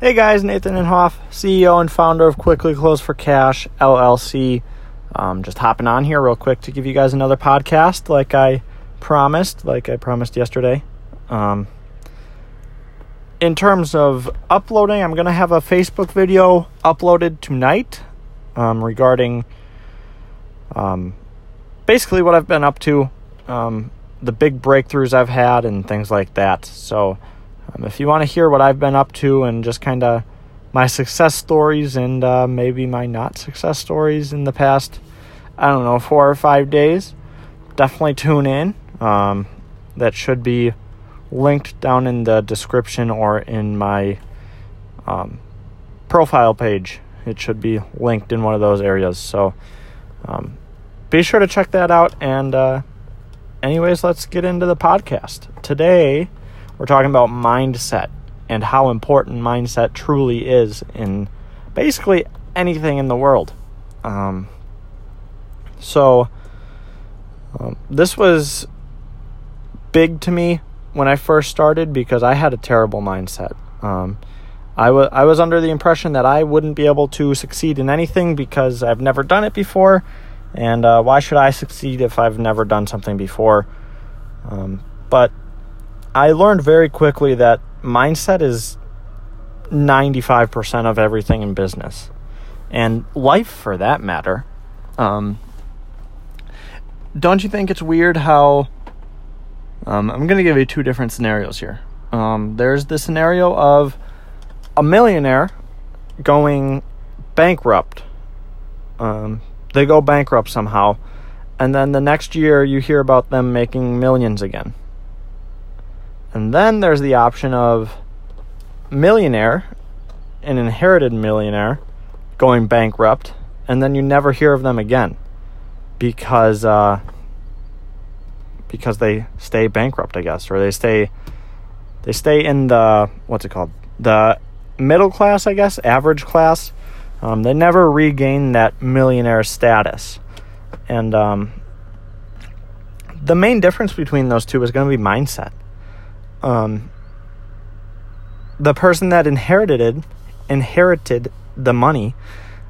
Hey guys, Nathan Inhoff, CEO and founder of Quickly Close for Cash LLC. Um, just hopping on here real quick to give you guys another podcast, like I promised, like I promised yesterday. Um, in terms of uploading, I'm going to have a Facebook video uploaded tonight um, regarding um, basically what I've been up to, um, the big breakthroughs I've had, and things like that. So, um, if you want to hear what I've been up to and just kind of my success stories and uh, maybe my not success stories in the past, I don't know, four or five days, definitely tune in. Um, that should be linked down in the description or in my um, profile page. It should be linked in one of those areas. So um, be sure to check that out. And, uh, anyways, let's get into the podcast. Today, we're talking about mindset and how important mindset truly is in basically anything in the world. Um, so, um, this was big to me when I first started because I had a terrible mindset. Um, I was I was under the impression that I wouldn't be able to succeed in anything because I've never done it before, and uh, why should I succeed if I've never done something before? Um, but I learned very quickly that mindset is 95% of everything in business and life for that matter. Um, don't you think it's weird how um, I'm going to give you two different scenarios here. Um, there's the scenario of a millionaire going bankrupt. Um, they go bankrupt somehow, and then the next year you hear about them making millions again. And then there's the option of millionaire, an inherited millionaire, going bankrupt, and then you never hear of them again because uh, because they stay bankrupt, I guess, or they stay they stay in the what's it called? The middle class, I guess, average class. Um, they never regain that millionaire status, and um, the main difference between those two is going to be mindset um, the person that inherited it, inherited the money,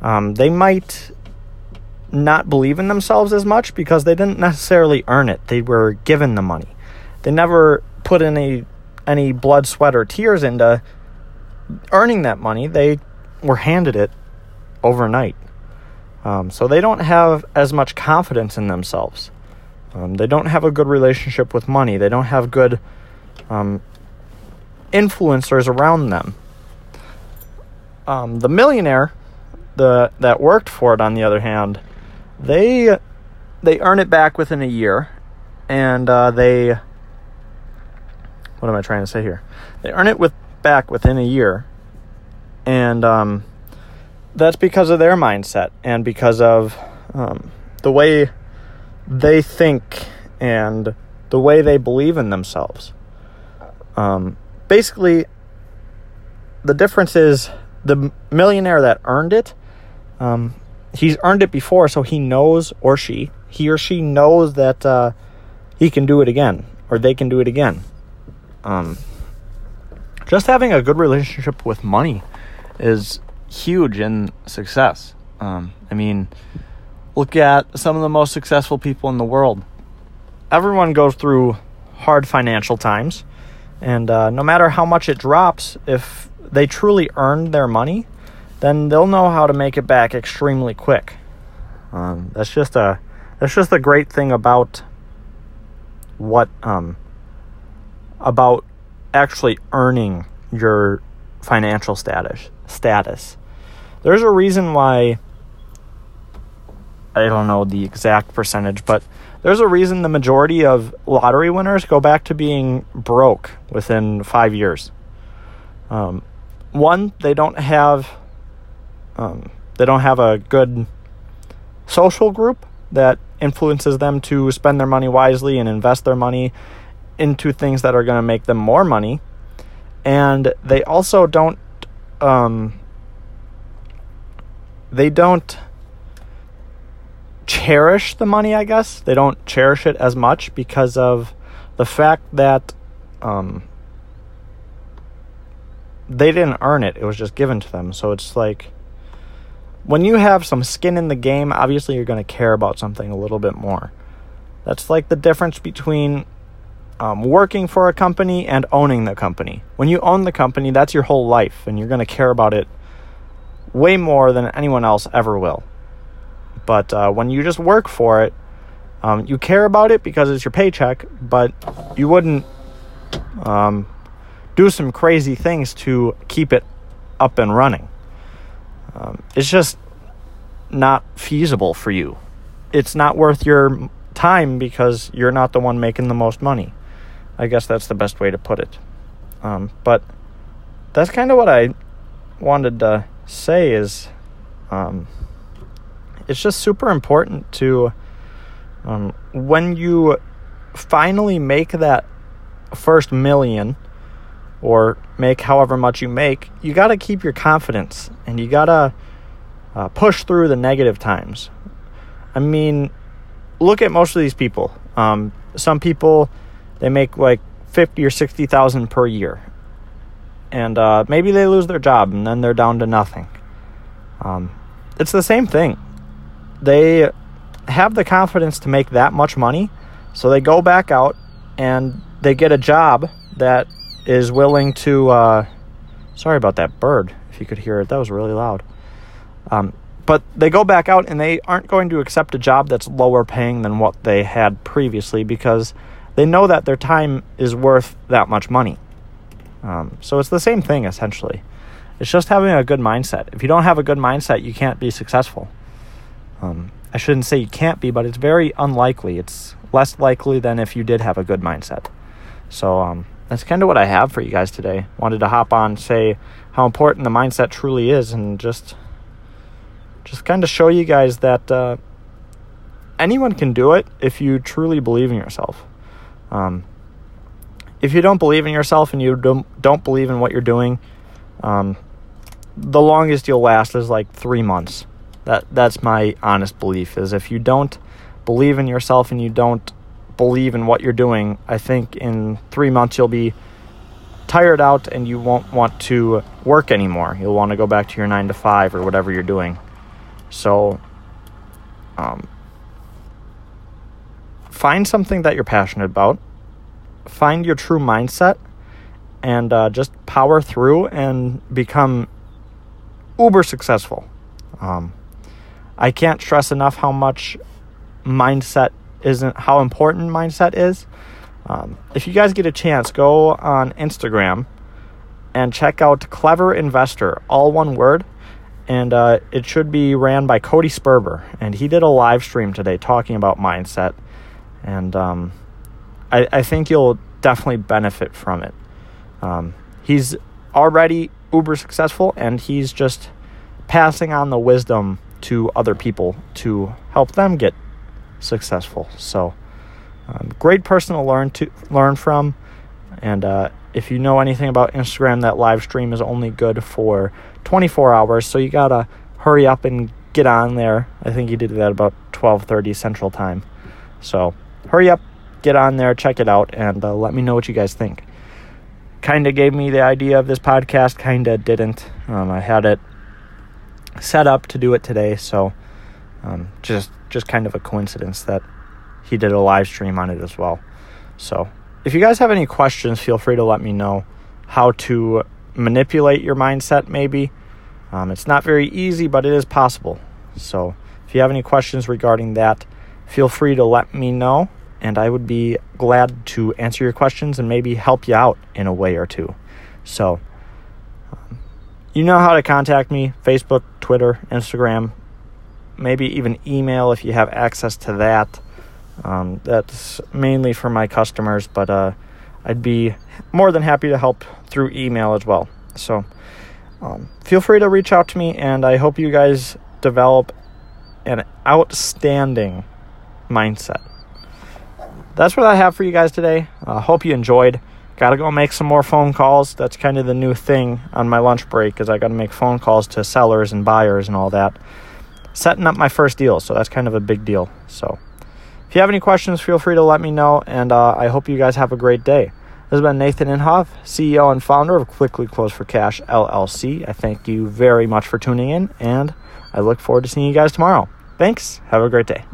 um, they might not believe in themselves as much because they didn't necessarily earn it. They were given the money. They never put any any blood, sweat, or tears into earning that money. They were handed it overnight. Um, so they don't have as much confidence in themselves. Um, they don't have a good relationship with money. They don't have good um, influencers around them. Um, the millionaire, the that worked for it, on the other hand, they they earn it back within a year, and uh, they what am I trying to say here? They earn it with back within a year, and um, that's because of their mindset and because of um, the way they think and the way they believe in themselves. Um, basically, the difference is the millionaire that earned it, um, he's earned it before, so he knows, or she, he or she knows that uh, he can do it again, or they can do it again. Um, just having a good relationship with money is huge in success. Um, I mean, look at some of the most successful people in the world. Everyone goes through hard financial times. And uh, no matter how much it drops, if they truly earned their money, then they'll know how to make it back extremely quick. Um, that's just a that's just a great thing about what um, about actually earning your financial status status. There's a reason why I don't know the exact percentage, but there's a reason the majority of lottery winners go back to being broke within five years. Um, one, they don't have um, they don't have a good social group that influences them to spend their money wisely and invest their money into things that are going to make them more money, and they also don't um, they don't cherish the money, I guess. They don't cherish it as much because of the fact that um, they didn't earn it, it was just given to them. So it's like when you have some skin in the game, obviously you're going to care about something a little bit more. That's like the difference between um, working for a company and owning the company. When you own the company, that's your whole life, and you're going to care about it way more than anyone else ever will. But uh, when you just work for it, um, you care about it because it's your paycheck, but you wouldn't um, do some crazy things to keep it up and running. Um, it's just not feasible for you. It's not worth your time because you're not the one making the most money. I guess that's the best way to put it. Um, but that's kind of what I wanted to say is um, it's just super important to um, when you finally make that first million or make however much you make, you got to keep your confidence and you got to uh, push through the negative times. I mean, look at most of these people. Um, some people they make like fifty or sixty thousand per year, and uh, maybe they lose their job and then they're down to nothing. Um, it's the same thing. They have the confidence to make that much money, so they go back out and they get a job that is willing to. Uh, sorry about that bird. If you could hear it, that was really loud. Um, but they go back out and they aren't going to accept a job that's lower paying than what they had previously because they know that their time is worth that much money. Um, so it's the same thing essentially. It's just having a good mindset. If you don't have a good mindset, you can't be successful. Um, I shouldn't say you can't be, but it's very unlikely. It's less likely than if you did have a good mindset. So um, that's kind of what I have for you guys today. Wanted to hop on, say how important the mindset truly is, and just just kind of show you guys that uh, anyone can do it if you truly believe in yourself. Um, if you don't believe in yourself and you don't don't believe in what you're doing, um, the longest you'll last is like three months. That that's my honest belief. Is if you don't believe in yourself and you don't believe in what you're doing, I think in three months you'll be tired out and you won't want to work anymore. You'll want to go back to your nine to five or whatever you're doing. So, um, find something that you're passionate about, find your true mindset, and uh, just power through and become uber successful. Um, I can't stress enough how much mindset isn't how important mindset is. Um, if you guys get a chance, go on Instagram and check out Clever Investor, all one word and uh, it should be ran by Cody Sperber. And he did a live stream today talking about mindset, and um, I, I, think you'll definitely benefit from it. Um, he's already uber successful, and he's just passing on the wisdom to other people to help them get successful. So, um, great person to learn to learn from, and uh, if you know anything about Instagram, that live stream is only good for 24 hours, so you gotta hurry up and get on there. I think he did that about 12:30 Central Time. So hurry up, get on there, check it out, and uh, let me know what you guys think. Kind of gave me the idea of this podcast, kind of didn't. Um, I had it set up to do it today, so um, just just kind of a coincidence that he did a live stream on it as well. So if you guys have any questions, feel free to let me know how to manipulate your mindset, maybe. Um, it's not very easy, but it is possible. So if you have any questions regarding that, feel free to let me know, and I would be glad to answer your questions and maybe help you out in a way or two. So, um, you know how to contact me Facebook, Twitter, Instagram, maybe even email if you have access to that. Um, that's mainly for my customers, but uh, I'd be more than happy to help through email as well. So um, feel free to reach out to me, and I hope you guys develop an outstanding mindset. That's what I have for you guys today. I uh, hope you enjoyed. Got to go make some more phone calls. That's kind of the new thing on my lunch break is I got to make phone calls to sellers and buyers and all that. Setting up my first deal, so that's kind of a big deal. So if you have any questions, feel free to let me know, and uh, I hope you guys have a great day. This has been Nathan Inhofe, CEO and founder of Quickly Close for Cash LLC. I thank you very much for tuning in, and I look forward to seeing you guys tomorrow. Thanks. Have a great day.